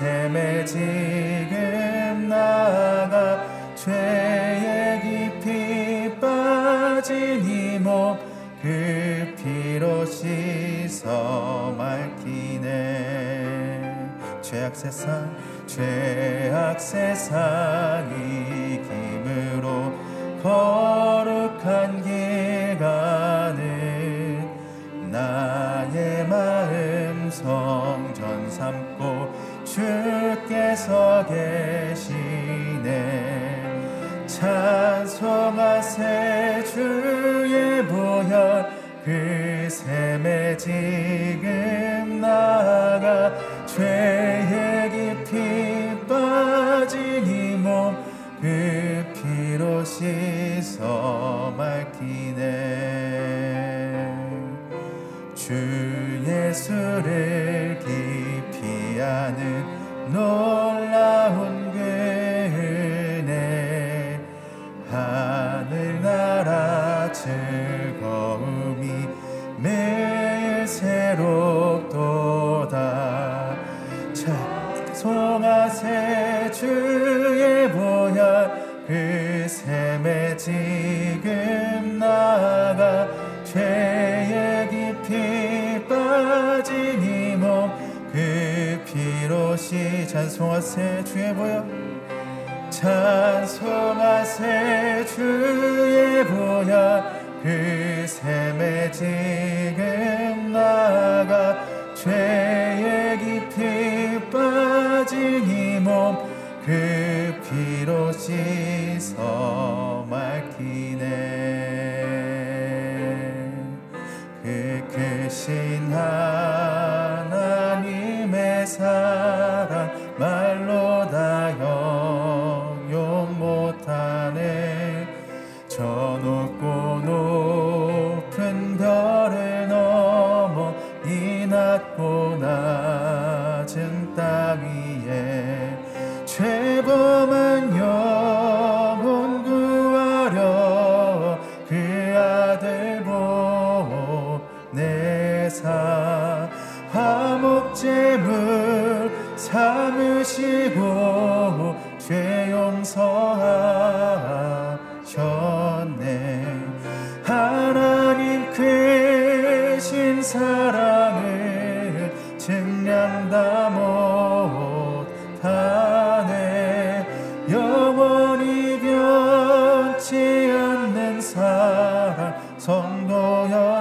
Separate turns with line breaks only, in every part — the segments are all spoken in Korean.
샘에 지금 나가 죄에 깊이 빠진 이몸 그 피로 씻어 맑히네. 죄악 세상 죄악 세상 이김으로 거 지금 나가 죄에 깊이 빠진 이몸그 피로 씻어 맑히네. 주 예수를 깊이 아는 놀 지금 나가 죄에 깊이 빠진 이몸그 피로 시 찬송하세. 주의 보혈 찬송하세. 주의 보혈 그 샘에 지금 나가 죄에 깊이 빠진 이몸그 피로 씻어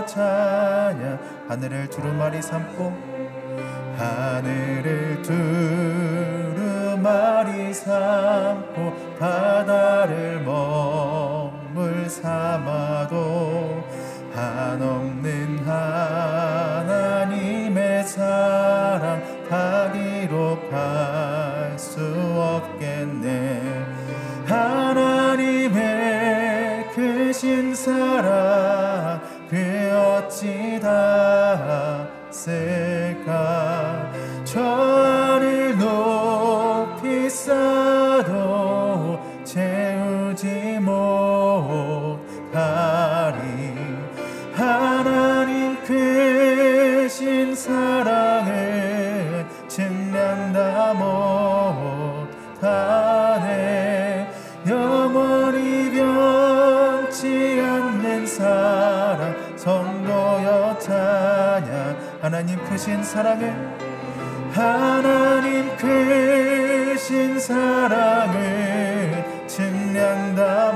찬양. 하늘을 두루마리 삼고 하늘을 두루마리 삼고 바다를 먹물 삼아도 한없는 하나님의 사랑 다 기록할 수 없겠네. 하나님의 크신 사랑 크신 사랑을 하나님 크신 사랑을 측량다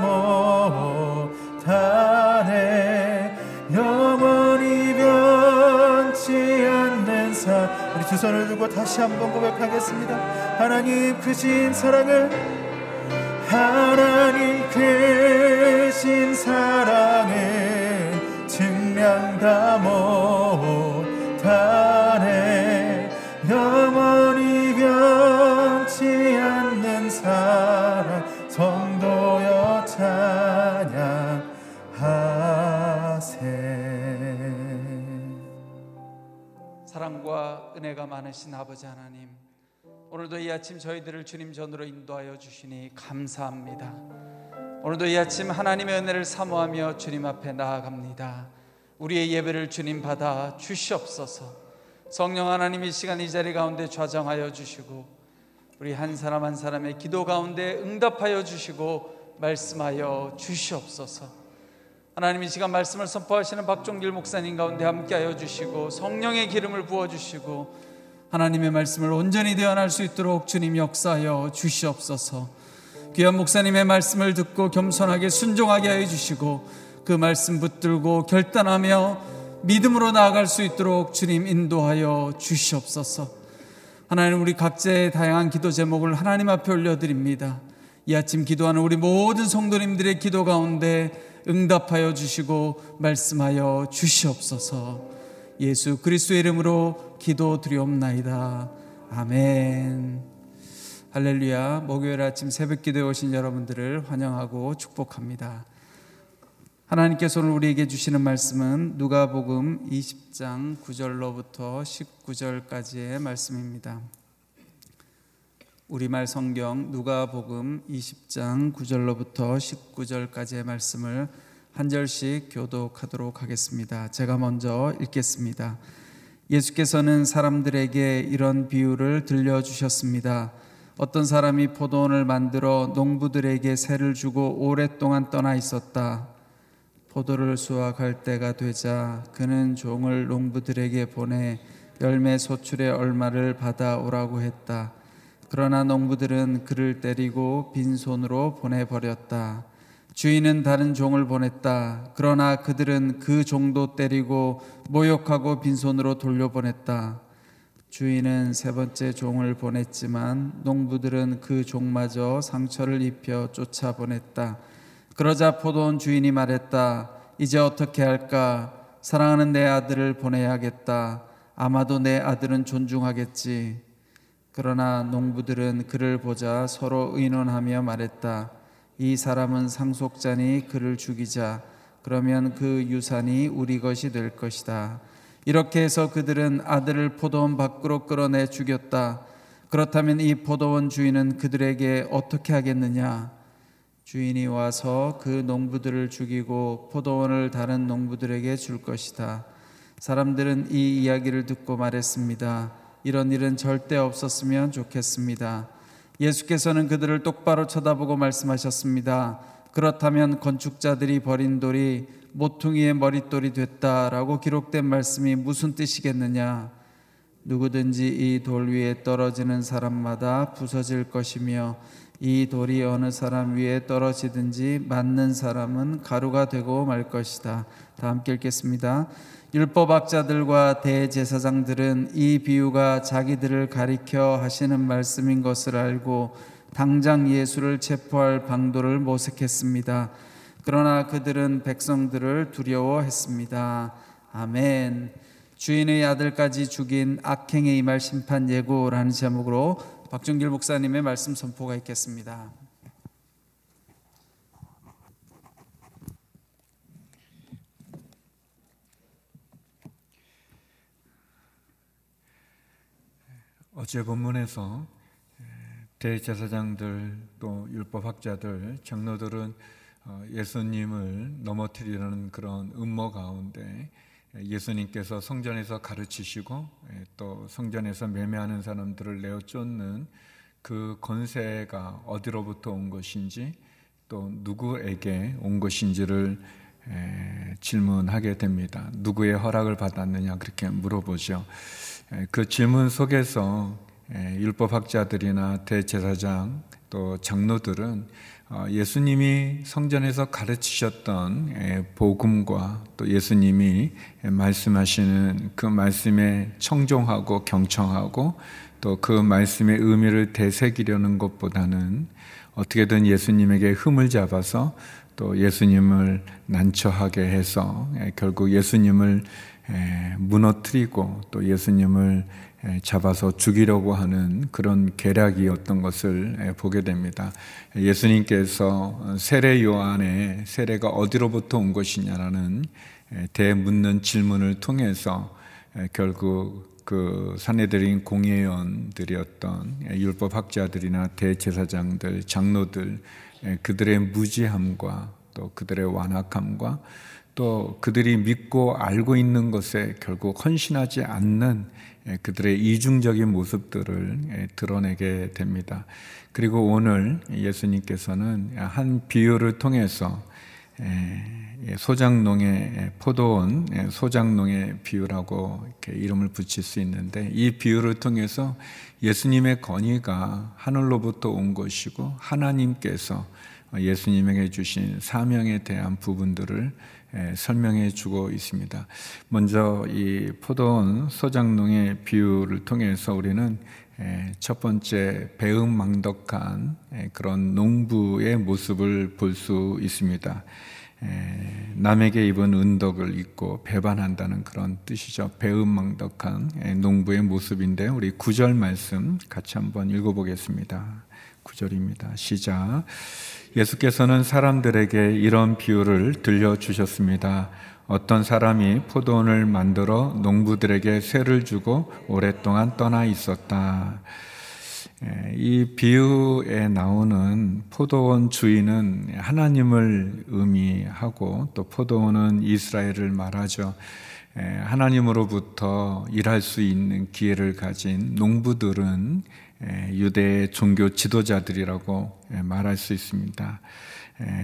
못하네 영원히 변치 않는 사. 우리 두 손을 들고 다시 한번 고백하겠습니다. 하나님 크신 사랑을 하나님 크신 사랑은 증량 다 못하네
은혜가 많으신 아버지 하나님 오늘도 이 아침 저희들을 주님 전으로 인도하여 주시니 감사합니다. 오늘도 이 아침 하나님의 은혜를 사모하며 주님 앞에 나아갑니다. 우리의 예배를 주님 받아 주시옵소서. 성령 하나님 이 시간 이 자리 가운데 좌정하여 주시고 우리 한 사람 한 사람의 기도 가운데 응답하여 주시고 말씀하여 주시옵소서 하나님 이 시간 말씀을 선포하시는 박종길 목사님 가운데 함께하여 주시고 성령의 기름을 부어 주시고 하나님의 말씀을 온전히 대언할 수 있도록 주님 역사하여 주시옵소서. 귀한 목사님의 말씀을 듣고 겸손하게 순종하게 하여 주시고 그 말씀 붙들고 결단하며 믿음으로 나아갈 수 있도록 주님 인도하여 주시옵소서. 하나님 우리 각자의 다양한 기도 제목을 하나님 앞에 올려드립니다. 이 아침 기도하는 우리 모든 성도님들의 기도 가운데 응답하여 주시고 말씀하여 주시옵소서. 예수 그리스도의 이름으로 기도드리옵나이다. 아멘. 할렐루야. 목요일 아침 새벽 기도에 오신 여러분들을 환영하고 축복합니다. 하나님께서 오늘 우리에게 주시는 말씀은 누가복음 20장 9절로부터 19절까지의 말씀입니다. 우리말 성경 누가복음 20장 9절로부터 19절까지의 말씀을 한 절씩 교독하도록 하겠습니다. 제가 먼저 읽겠습니다. 예수께서는 사람들에게 이런 비유를 들려주셨습니다. 어떤 사람이 포도원을 만들어 농부들에게 세를 주고 오랫동안 떠나 있었다. 포도를 수확할 때가 되자 그는 종을 농부들에게 보내 열매 소출의 얼마를 받아오라고 했다. 그러나 농부들은 그를 때리고 빈손으로 보내버렸다. 주인은 다른 종을 보냈다. 그러나 그들은 그 종도 때리고 모욕하고 빈손으로 돌려보냈다. 주인은 세 번째 종을 보냈지만 농부들은 그 종마저 상처를 입혀 쫓아보냈다. 그러자 포도원 주인이 말했다. 이제 어떻게 할까? 사랑하는 내 아들을 보내야겠다. 아마도 내 아들은 존중하겠지. 그러나 농부들은 그를 보자 서로 의논하며 말했다. 이 사람은 상속자니 그를 죽이자. 그러면 그 유산이 우리 것이 될 것이다. 이렇게 해서 그들은 아들을 포도원 밖으로 끌어내 죽였다. 그렇다면 이 포도원 주인은 그들에게 어떻게 하겠느냐? 주인이 와서 그 농부들을 죽이고 포도원을 다른 농부들에게 줄 것이다. 사람들은 이 이야기를 듣고 말했습니다. 이런 일은 절대 없었으면 좋겠습니다. 예수께서는 그들을 똑바로 쳐다보고 말씀하셨습니다. 그렇다면 건축자들이 버린 돌이 모퉁이의 머릿돌이 됐다라고 기록된 말씀이 무슨 뜻이겠느냐? 누구든지 이 돌 위에 떨어지는 사람마다 부서질 것이며 이 돌이 어느 사람 위에 떨어지든지 맞는 사람은 가루가 되고 말 것이다. 다 함께 읽겠습니다. 율법학자들과 대제사장들은 이 비유가 자기들을 가리켜 하시는 말씀인 것을 알고 당장 예수를 체포할 방도를 모색했습니다. 그러나 그들은 백성들을 두려워했습니다. 아멘. 주인의 아들까지 죽인 악행에 임할 심판 예고라는 제목으로 박준길 목사님의 말씀 선포가 있겠습니다.
어제 본문에서 대제사장들 또 율법학자들 장로들은 어, 예수님을 넘어뜨리려는 그런 음모 가운데 예수님께서 성전에서 가르치시고 또 성전에서 매매하는 사람들을 내어 쫓는 그 권세가 어디로부터 온 것인지 또 누구에게 온 것인지를 질문하게 됩니다. 누구의 허락을 받았느냐 그렇게 물어보죠. 그 질문 속에서 율법학자들이나 대제사장 또 장로들은 어, 예수님이 성전에서 가르치셨던 복음과 또 예수님이 말씀하시는 그 말씀에 청종하고 경청하고 또 그 말씀의 의미를 되새기려는 것보다는 어떻게든 예수님에게 흠을 잡아서 또 예수님을 난처하게 해서 결국 예수님을 무너뜨리고 또 예수님을 잡아서 죽이려고 하는 그런 계략이었던 것을 보게 됩니다. 예수님께서 세례 요한의 세례가 어디로부터 온 것이냐라는 대묻는 질문을 통해서 결국 그 사내들인 공예원들이었던 율법 학자들이나 대제사장들, 장로들 그들의 무지함과 또 그들의 완악함과 또 그들이 믿고 알고 있는 것에 결국 헌신하지 않는 그들의 이중적인 모습들을 드러내게 됩니다. 그리고 오늘 예수님께서는 한 비유를 통해서 소장농의 포도원 소장농의 비유라고 이렇게 이름을 붙일 수 있는데 이 비유를 통해서 예수님의 건의가 하늘로부터 온 것이고 하나님께서 예수님에게 주신 사명에 대한 부분들을 설명해 주고 있습니다. 먼저 이 포도원 소장농의 비유를 통해서 우리는 첫 번째 배은망덕한 그런 농부의 모습을 볼 수 있습니다. 남에게 입은 은덕을 입고 배반한다는 그런 뜻이죠. 배은망덕한 농부의 모습인데 우리 구절 말씀 같이 한번 읽어보겠습니다. 구절입니다. 시작. 예수께서는 사람들에게 이런 비유를 들려주셨습니다. 어떤 사람이 포도원을 만들어 농부들에게 쇠를 주고 오랫동안 떠나 있었다. 이 비유에 나오는 포도원 주인은 하나님을 의미하고 또 포도원은 이스라엘을 말하죠. 하나님으로부터 일할 수 있는 기회를 가진 농부들은 유대 종교 지도자들이라고 말할 수 있습니다.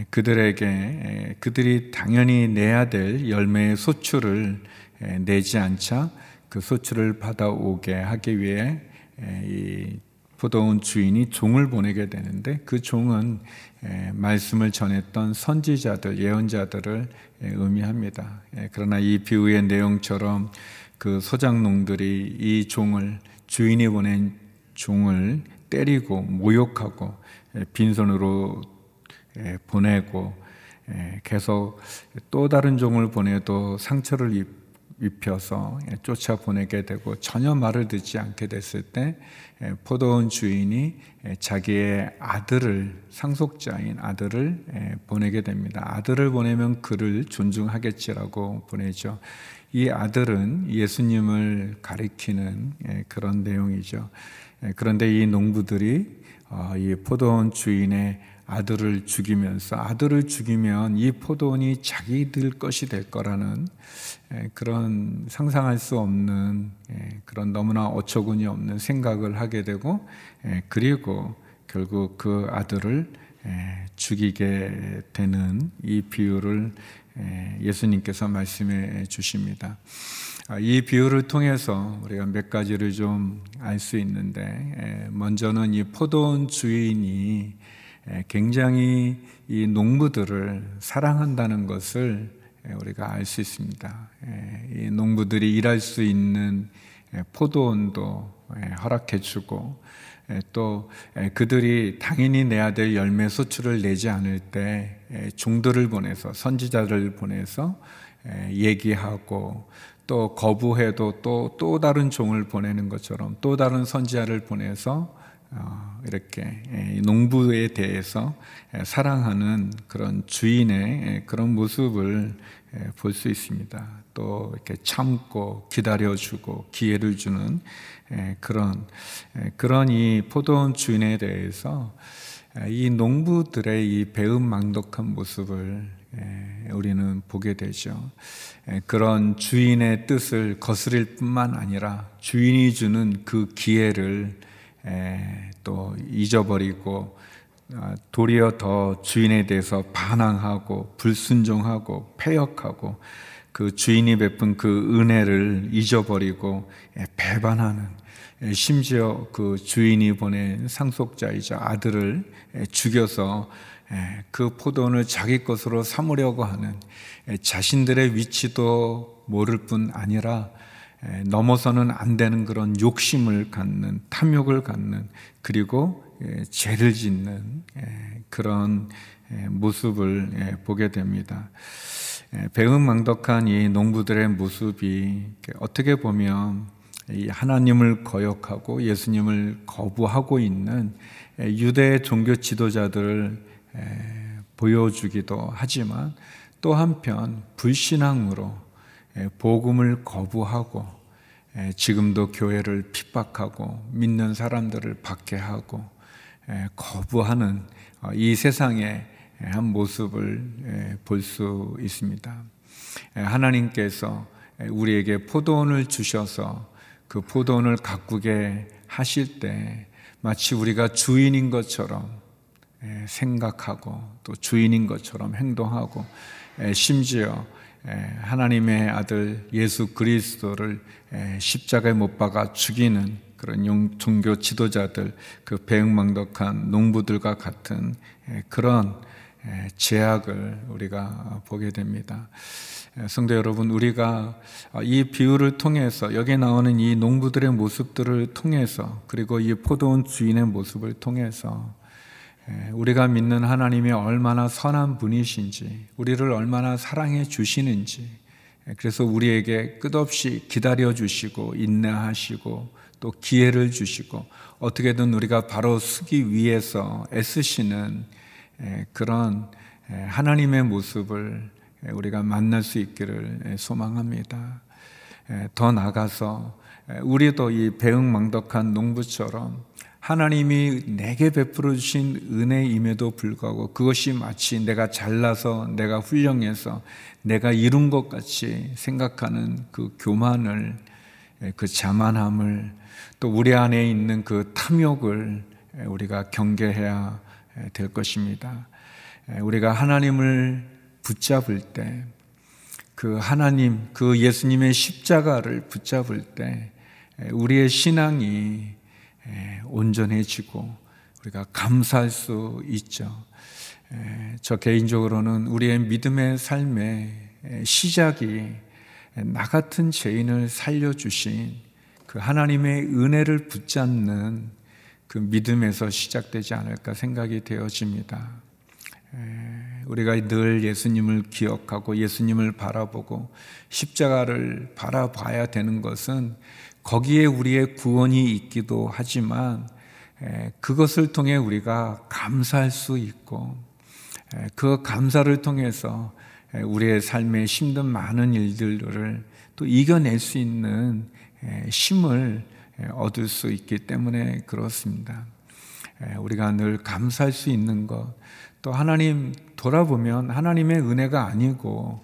그들에게 그들이 당연히 내야 될 열매의 소출을 내지 않자 그 소출을 받아오게 하기 위해 이 포도원 주인이 종을 보내게 되는데 그 종은 말씀을 전했던 선지자들, 예언자들을 의미합니다. 그러나 이 비유의 내용처럼 그 소장농들이 이 종을 주인이 보낸 종을 때리고 모욕하고 빈손으로 보내고 계속 또 다른 종을 보내도 상처를 입 혀서 쫓아 보내게 되고 전혀 말을 듣지 않게 됐을 때 포도원 주인이 자기의 아들을 상속자인 아들을 보내게 됩니다. 아들을 보내면 그를 존중하겠지라고 보내죠. 이 아들은 예수님을 가리키는 그런 내용이죠. 예, 그런데 이 농부들이 어, 이 포도원 주인의 아들을 죽이면서 아들을 죽이면 이 포도원이 자기들 것이 될 거라는 예, 그런 상상할 수 없는 예, 그런 너무나 어처구니 없는 생각을 하게 되고 그리고 결국 그 아들을 죽이게 되는 이 비유를 예수님께서 말씀해 주십니다. 아, 이 비유를 통해서 우리가 몇 가지를 좀 알 수 있는데 먼저는 이 포도원 주인이 굉장히 이 농부들을 사랑한다는 것을 우리가 알 수 있습니다. 이 농부들이 일할 수 있는 포도원도 허락해 주고 또 그들이 당연히 내야 될 열매 소출을 내지 않을 때 종들을 보내서 선지자를 보내서 얘기하고 또 거부해도 또, 또 다른 종을 보내는 것처럼 또 다른 선지자를 보내서 어, 이렇게 농부에 대해서 사랑하는 그런 주인의 그런 모습을 볼 수 있습니다. 또 이렇게 참고 기다려주고 기회를 주는 그런 그런 이 포도원 주인에 대해서 이 농부들의 이 배은망덕한 모습을 우리는 보게 되죠. 그런 주인의 뜻을 거스릴 뿐만 아니라 주인이 주는 그 기회를 또 잊어버리고 아, 도리어 더 주인에 대해서 반항하고 불순종하고 패역하고 그 주인이 베푼 그 은혜를 잊어버리고 예, 배반하는 예, 심지어 그 주인이 보낸 상속자이자 아들을 예, 죽여서 그 포도원을 자기 것으로 삼으려고 하는 자신들의 위치도 모를 뿐 아니라 넘어서는 안 되는 그런 욕심을 갖는 탐욕을 갖는 그리고 죄를 짓는 그런 모습을 보게 됩니다. 배은망덕한 이 농부들의 모습이 어떻게 보면 하나님을 거역하고 예수님을 거부하고 있는 유대 종교 지도자들을 보여주기도 하지만 또 한편 불신앙으로 복음을 거부하고 지금도 교회를 핍박하고 믿는 사람들을 박해하고 거부하는 어, 이 세상의 한 모습을 볼 수 있습니다. 하나님께서 우리에게 포도원을 주셔서 그 포도원을 가꾸게 하실 때 마치 우리가 주인인 것처럼 생각하고 또 주인인 것처럼 행동하고 심지어 하나님의 아들 예수 그리스도를 십자가에 못 박아 죽이는 그런 종교 지도자들, 그 배응망덕한 농부들과 같은 그런 제약을 우리가 보게 됩니다. 성도 여러분, 우리가 이 비유를 통해서 여기 나오는 이 농부들의 모습들을 통해서 그리고 이 포도원 주인의 모습을 통해서 예, 우리가 믿는 하나님이 얼마나 선한 분이신지, 우리를 얼마나 사랑해 주시는지, 예, 그래서 우리에게 끝없이 기다려 주시고, 인내하시고, 또 기회를 주시고, 어떻게든 우리가 바로 서기 위해서 애쓰시는 예, 그런 하나님의 모습을 우리가 만날 수 있기를 소망합니다. 더 나아가서 우리도 이 배응망덕한 농부처럼 하나님이 내게 베풀어 주신 은혜임에도 불구하고 그것이 마치 내가 잘나서 내가 훌륭해서 내가 이룬 것 같이 생각하는 그 교만을 그 자만함을 또 우리 안에 있는 그 탐욕을 우리가 경계해야 될 것입니다. 우리가 하나님을 붙잡을 때 그 하나님, 그 예수님의 십자가를 붙잡을 때 우리의 신앙이 온전해지고 우리가 감사할 수 있죠. 저 개인적으로는 우리의 믿음의 삶의 시작이 나 같은 죄인을 살려주신 그 하나님의 은혜를 붙잡는 그 믿음에서 시작되지 않을까 생각이 되어집니다. 우리가 늘 예수님을 기억하고 예수님을 바라보고 십자가를 바라봐야 되는 것은 거기에 우리의 구원이 있기도 하지만 그것을 통해 우리가 감사할 수 있고 그 감사를 통해서 우리의 삶에 힘든 많은 일들을 또 이겨낼 수 있는 힘을 얻을 수 있기 때문에 그렇습니다. 우리가 늘 감사할 수 있는 것, 또 하나님 돌아보면 하나님의 은혜가 아니고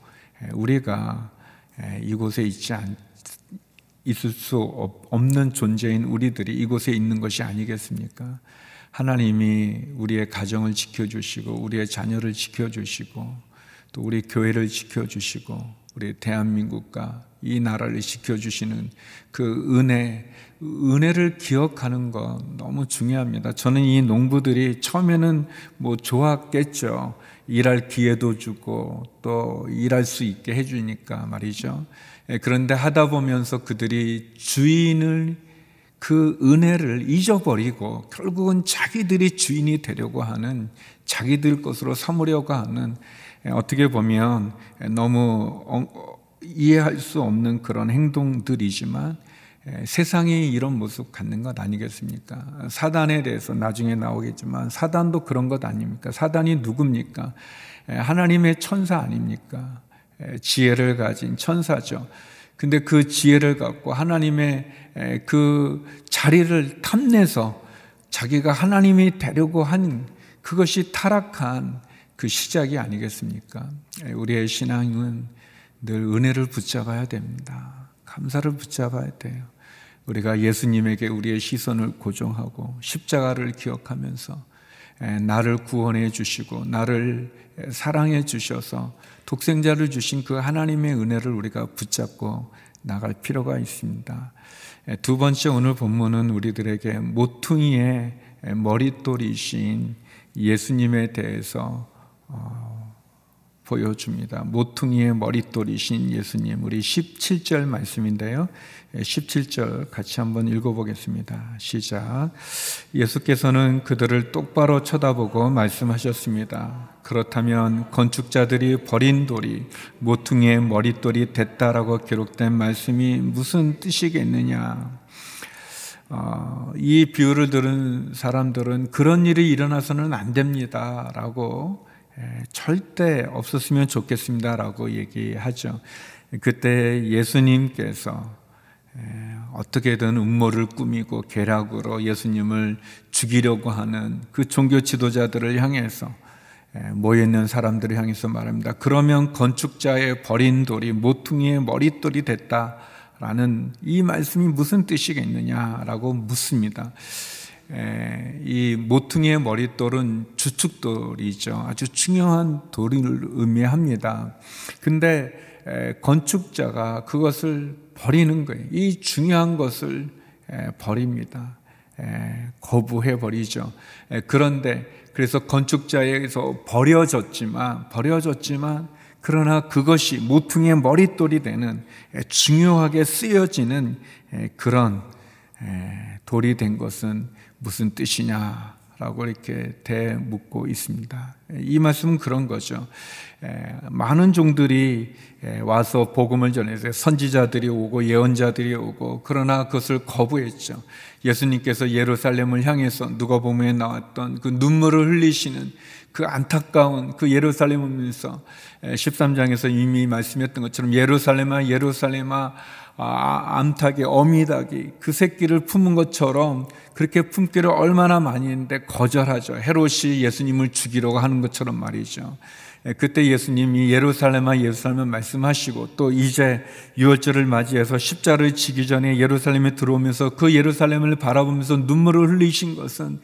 우리가 이곳에 있지 않, 있을 수 없는 존재인 우리들이 이곳에 있는 것이 아니겠습니까? 하나님이 우리의 가정을 지켜주시고, 우리의 자녀를 지켜주시고, 또 우리 교회를 지켜주시고, 우리 대한민국과 이 나라를 지켜주시는 그 은혜, 은혜를 기억하는 것 너무 중요합니다. 저는 이 농부들이 처음에는 뭐 좋았겠죠. 일할 기회도 주고 또 일할 수 있게 해주니까 말이죠. 예, 그런데 하다 보면서 그들이 주인을 그 은혜를 잊어버리고 결국은 자기들이 주인이 되려고 하는 자기들 것으로 삼으려고 하는 예, 어떻게 보면 너무 어, 이해할 수 없는 그런 행동들이지만 예, 세상이 이런 모습 갖는 것 아니겠습니까? 사단에 대해서 나중에 나오겠지만 사단도 그런 것 아닙니까? 사단이 누굽니까? 하나님의 천사 아닙니까? 지혜를 가진 천사죠. 근데 그 지혜를 갖고 하나님의 그 자리를 탐내서 자기가 하나님이 되려고 한 그것이 타락한 그 시작이 아니겠습니까? 우리의 신앙은 늘 은혜를 붙잡아야 됩니다. 감사를 붙잡아야 돼요. 우리가 예수님에게 우리의 시선을 고정하고 십자가를 기억하면서 나를 구원해 주시고 나를 사랑해 주셔서 독생자를 주신 그 하나님의 은혜를 우리가 붙잡고 나갈 필요가 있습니다. 두 번째 오늘 본문은 우리들에게 모퉁이의 머릿돌이신 예수님에 대해서 어, 보여줍니다. 모퉁이의 머릿돌이신 예수님. 우리 17절 말씀인데요. 17절 같이 한번 읽어보겠습니다. 시작. 예수께서는 그들을 똑바로 쳐다보고 말씀하셨습니다. 그렇다면 건축자들이 버린 돌이 모퉁이의 머릿돌이 됐다라고 기록된 말씀이 무슨 뜻이겠느냐? 어, 이 비유를 들은 사람들은 그런 일이 일어나서는 안 됩니다라고 에, 절대 없었으면 좋겠습니다라고 얘기하죠. 그때 예수님께서 어떻게든 음모를 꾸미고 계략으로 예수님을 죽이려고 하는 그 종교 지도자들을 향해서 모여있는 사람들을 향해서 말합니다. 그러면 건축자의 버린 돌이 모퉁이의 머릿돌이 됐다라는 이 말씀이 무슨 뜻이겠느냐라고 묻습니다. 이 모퉁이의 머릿돌은 주축돌이죠. 아주 중요한 돌을 의미합니다. 근데 건축자가 그것을 버리는 거예요. 이 중요한 것을 버립니다. 거부해 버리죠. 그런데 그래서 건축자에게서 버려졌지만 버려졌지만 그러나 그것이 모퉁이의 머릿돌이 되는 중요하게 쓰여지는 그런 돌이 된 것은 무슨 뜻이냐? 라고 이렇게 대묻고 있습니다. 이 말씀은 그런 거죠. 많은 종들이 와서 복음을 전해서 선지자들이 오고 예언자들이 오고 그러나 그것을 거부했죠. 예수님께서 예루살렘을 향해서 누가복음에 나왔던 그 눈물을 흘리시는 그 안타까운 그 예루살렘을 보면서 13장에서 이미 말씀했던 것처럼 예루살렘아 예루살렘아 아, 암탉이 어미닭이 그 새끼를 품은 것처럼 그렇게 품기를 얼마나 많이 했는데 거절하죠. 헤롯이 예수님을 죽이려고 하는 것처럼 말이죠. 예, 그때 예수님이 예루살렘아 예루살렘 말씀하시고 또 이제 유월절을 맞이해서 십자를 지기 전에 예루살렘에 들어오면서 그 예루살렘을 바라보면서 눈물을 흘리신 것은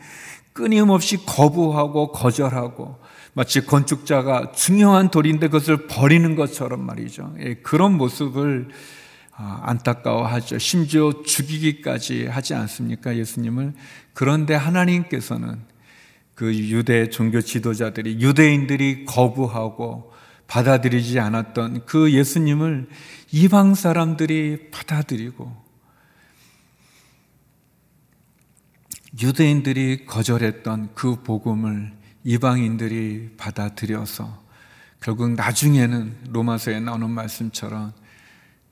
끊임없이 거부하고 거절하고 마치 건축자가 중요한 돌인데 그것을 버리는 것처럼 말이죠. 예, 그런 모습을 아, 안타까워하죠. 심지어 죽이기까지 하지 않습니까? 예수님을. 그런데 하나님께서는 그 유대 종교 지도자들이 유대인들이 거부하고 받아들이지 않았던 그 예수님을 이방 사람들이 받아들이고 유대인들이 거절했던 그 복음을 이방인들이 받아들여서 결국 나중에는 로마서에 나오는 말씀처럼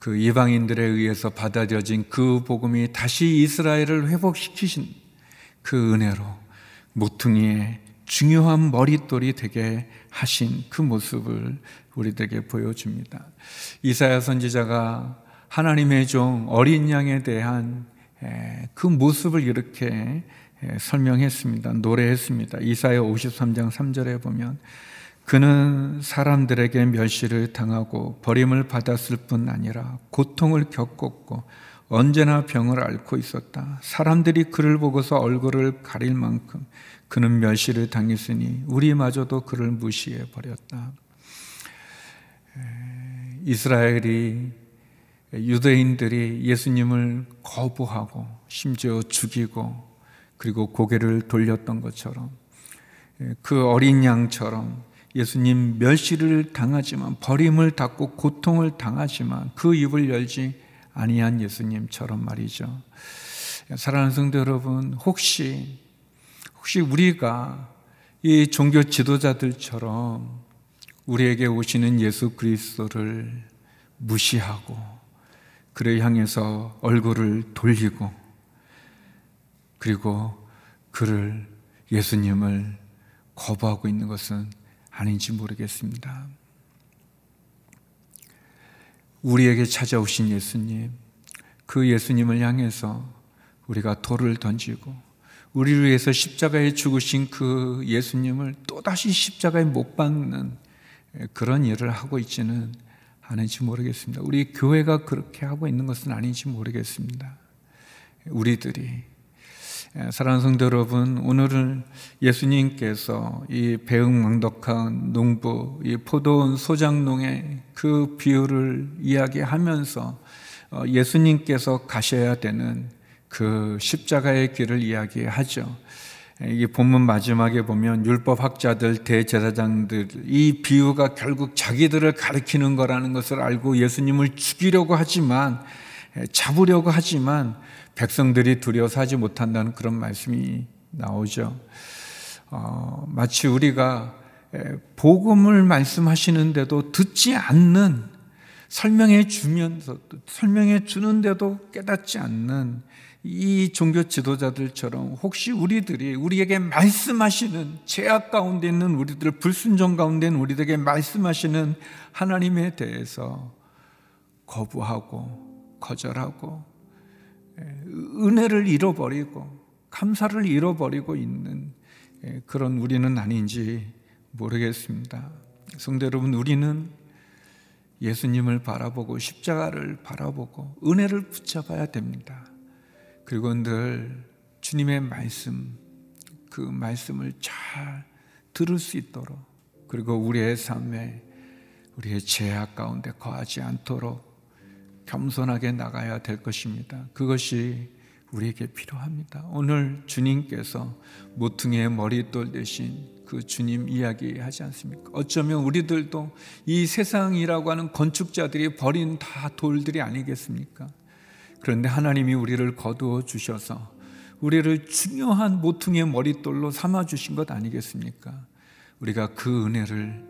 그 이방인들에 의해서 받아들여진 그 복음이 다시 이스라엘을 회복시키신 그 은혜로 모퉁이의 중요한 머릿돌이 되게 하신 그 모습을 우리들에게 보여줍니다. 이사야 선지자가 하나님의 종 어린 양에 대한 그 모습을 이렇게 설명했습니다. 노래했습니다. 이사야 53장 3절에 보면 그는 사람들에게 멸시를 당하고 버림을 받았을 뿐 아니라 고통을 겪었고 언제나 병을 앓고 있었다. 사람들이 그를 보고서 얼굴을 가릴 만큼 그는 멸시를 당했으니 우리마저도 그를 무시해 버렸다. 이스라엘이 유대인들이 예수님을 거부하고 심지어 죽이고 그리고 고개를 돌렸던 것처럼 그 어린 양처럼 예수님 멸시를 당하지만 버림을 받고 고통을 당하지만 그 입을 열지 아니한 예수님처럼 말이죠. 사랑하는 성도 여러분, 혹시 혹시 우리가 이 종교 지도자들처럼 우리에게 오시는 예수 그리스도를 무시하고 그를 향해서 얼굴을 돌리고 그리고 그를 예수님을 거부하고 있는 것은 아닌지 모르겠습니다. 우리에게 찾아오신 예수님, 그 예수님을 향해서 우리가 돌을 던지고 우리를 위해서 십자가에 죽으신 그 예수님을 또다시 십자가에 못 박는 그런 일을 하고 있지는 않은지 모르겠습니다. 우리 교회가 그렇게 하고 있는 것은 아닌지 모르겠습니다. 우리들이 예, 사랑하는 성도 여러분, 오늘은 예수님께서 이 배응망덕한 농부, 이 포도원 소장농의 그 비유를 이야기하면서 어, 예수님께서 가셔야 되는 그 십자가의 길을 이야기하죠. 예, 이 본문 마지막에 보면 율법 학자들, 대제사장들 이 비유가 결국 자기들을 가리키는 거라는 것을 알고 예수님을 죽이려고 하지만 예, 잡으려고 하지만 백성들이 두려워서 하지 못한다는 그런 말씀이 나오죠. 어, 마치 우리가 복음을 말씀하시는데도 듣지 않는 설명해 주면서 설명해 주는데도 깨닫지 않는 이 종교 지도자들처럼 혹시 우리들이 우리에게 말씀하시는 죄악 가운데 있는 우리들 불순종 가운데 있는 우리들에게 말씀하시는 하나님에 대해서 거부하고 거절하고 예, 은혜를 잃어버리고 감사를 잃어버리고 있는 예, 그런 우리는 아닌지 모르겠습니다. 성도 여러분, 우리는 예수님을 바라보고 십자가를 바라보고 은혜를 붙잡아야 됩니다. 그리고 늘 주님의 말씀, 그 말씀을 잘 들을 수 있도록 그리고 우리의 삶에 우리의 죄악 가운데 거하지 않도록 겸손하게 나가야 될 것입니다. 그것이 우리에게 필요합니다. 오늘 주님께서 모퉁이의 머리돌 대신 그 주님 이야기 하지 않습니까? 어쩌면 우리들도 이 세상이라고 하는 건축자들이 버린 다 돌들이 아니겠습니까? 그런데 하나님이 우리를 거두어 주셔서 우리를 중요한 모퉁이의 머리돌로 삼아 주신 것 아니겠습니까? 우리가 그 은혜를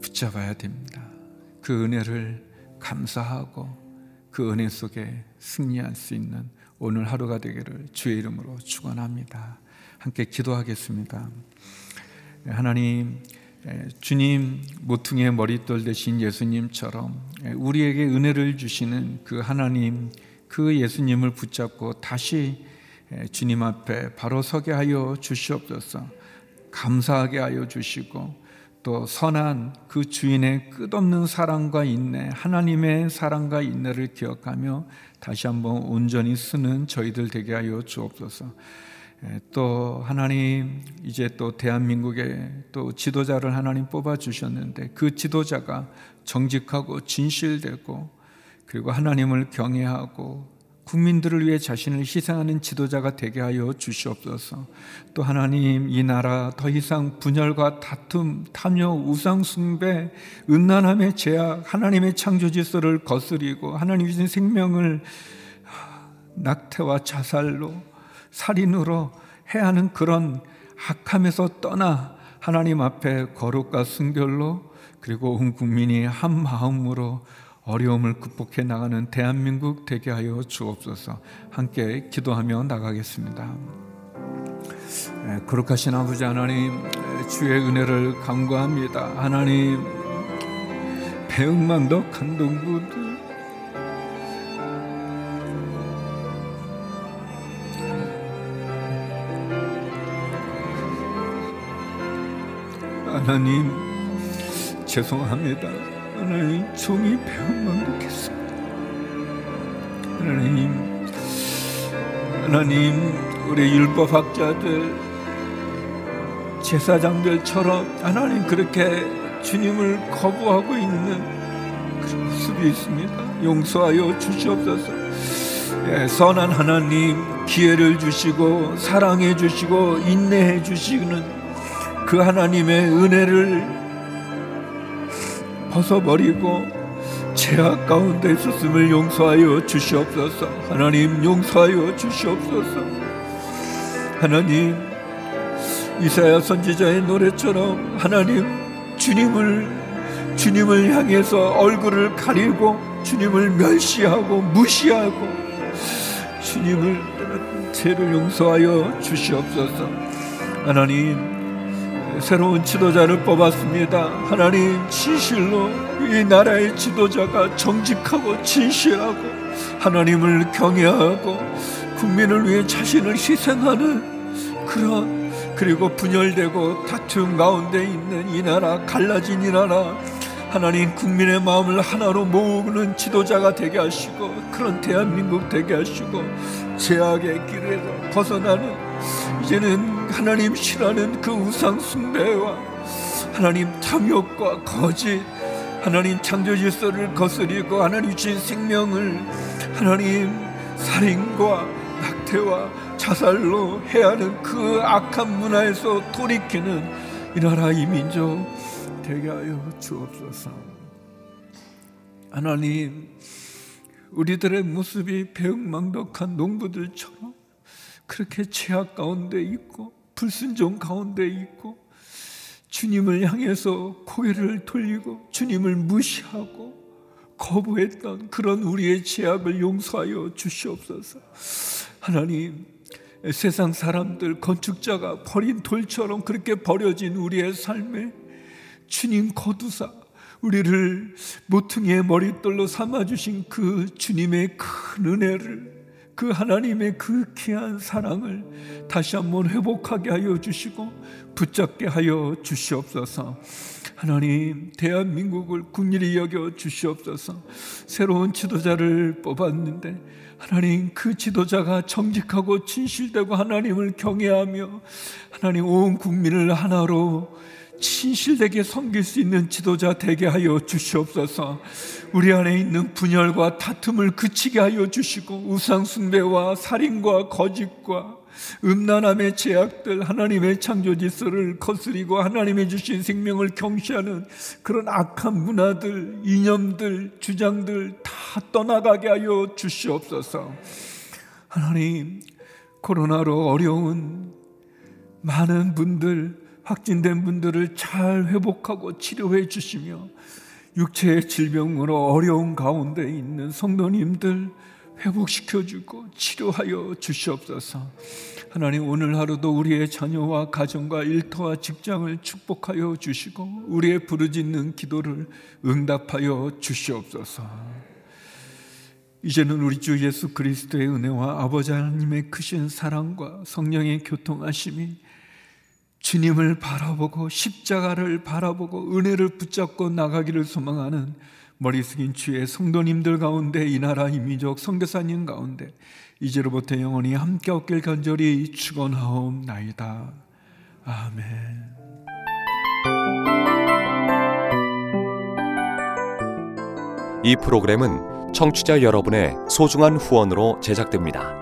붙잡아야 됩니다. 그 은혜를 감사하고 그 은혜 속에 승리할 수 있는 오늘 하루가 되기를 주의 이름으로 축원합니다. 함께 기도하겠습니다. 하나님 주님 모퉁이의 머릿돌 대신 예수님처럼 우리에게 은혜를 주시는 그 하나님 그 예수님을 붙잡고 다시 주님 앞에 바로 서게 하여 주시옵소서. 감사하게 하여 주시고 또 선한 그 주인의 끝없는 사랑과 인내, 하나님의 사랑과 인내를 기억하며 다시 한번 온전히 쓰는 저희들 되게 하여 주옵소서. 또 하나님 이제 또 대한민국에 또 지도자를 하나님 뽑아 주셨는데 그 지도자가 정직하고 진실되고 그리고 하나님을 경외하고 국민들을 위해 자신을 희생하는 지도자가 되게 하여 주시옵소서. 또 하나님 이 나라 더 이상 분열과 다툼, 탐욕, 우상 숭배, 은난함의 죄악, 하나님의 창조 질서를 거스리고 하나님 주신 생명을 낙태와 자살로 살인으로 해야 하는 그런 악함에서 떠나 하나님 앞에 거룩과 순결로 그리고 온 국민이 한 마음으로 어려움을 극복해 나가는 대한민국 되게 하여 주옵소서. 함께 기도하며 나가겠습니다. 거룩하신 아버지 하나님, 주의 은혜를 간구합니다. 하나님, 배응망덕 감동부들 하나님 죄송합니다. 하나님 종이 배움만 놓겠습니다. 하나님, 하나님 우리 율법학자들 제사장들처럼 하나님 그렇게 주님을 거부하고 있는 그런 모습이 있습니다. 용서하여 주시옵소서. 예, 선한 하나님 기회를 주시고 사랑해 주시고 인내해 주시는 그 하나님의 은혜를 벗어버리고 죄악 가운데 있었음을 용서하여 주시옵소서. 하나님 용서하여 주시옵소서. 하나님 이사야 선지자의 노래처럼 하나님 주님을 주님을 향해서 얼굴을 가리고 주님을 멸시하고 무시하고 주님을 죄를 용서하여 주시옵소서. 하나님 새로운 지도자를 뽑았습니다. 하나님 진실로 이 나라의 지도자가 정직하고 진실하고 하나님을 경외하고 국민을 위해 자신을 희생하는 그런 그리고 분열되고 다툼 가운데 있는 이 나라 갈라진 이 나라 하나님 국민의 마음을 하나로 모으는 지도자가 되게 하시고 그런 대한민국 되게 하시고 제약의 길에서 벗어나는 이제는 하나님 싫어하는 그 우상 숭배와 하나님 탐욕과 거짓 하나님 창조 질서를 거스리고 하나님 주신 생명을 하나님 살인과 낙태와 자살로 해하는 그 악한 문화에서 돌이키는 이 나라 이 민족 되게 하여 주옵소서. 하나님, 우리들의 모습이 배응망덕한 농부들처럼 그렇게 죄악 가운데 있고 불순종 가운데 있고 주님을 향해서 고개를 돌리고 주님을 무시하고 거부했던 그런 우리의 죄악을 용서하여 주시옵소서. 하나님, 세상 사람들 건축자가 버린 돌처럼 그렇게 버려진 우리의 삶에 주님 거두사 우리를 모퉁이의 머릿돌로 삼아 주신 그 주님의 큰 은혜를 그 하나님의 그 귀한 사랑을 다시 한번 회복하게 하여 주시고 붙잡게 하여 주시옵소서. 하나님, 대한민국을 국리이 여겨 주시옵소서. 새로운 지도자를 뽑았는데 하나님 그 지도자가 정직하고 진실되고 하나님을 경외하며 하나님 온 국민을 하나로 진실되게 섬길 수 있는 지도자 되게 하여 주시옵소서. 우리 안에 있는 분열과 다툼을 그치게 하여 주시고 우상 숭배와 살인과 거짓과 음란함의 제약들 하나님의 창조 질서를 거스리고 하나님의 주신 생명을 경시하는 그런 악한 문화들 이념들 주장들 다 떠나가게 하여 주시옵소서 하나님 코로나로 어려운 많은 분들 확진된 분들을 잘 회복하고 치료해 주시며 육체의 질병으로 어려운 가운데 있는 성도님들 회복시켜 주고 치료하여 주시옵소서. 하나님 오늘 하루도 우리의 자녀와 가정과 일터와 직장을 축복하여 주시고 우리의 부르짖는 기도를 응답하여 주시옵소서. 이제는 우리 주 예수 그리스도의 은혜와 아버지 하나님의 크신 사랑과 성령의 교통하심이 주님을 바라보고 십자가를 바라보고 은혜를 붙잡고 나가기를 소망하는 머리 숙인 주의 성도님들 가운데 이 나라 이민족 성교사님 가운데 이제로부터 영원히 함께 없길 간절히 축원하옵나이다. 아멘.
이 프로그램은 청취자 여러분의 소중한 후원으로 제작됩니다.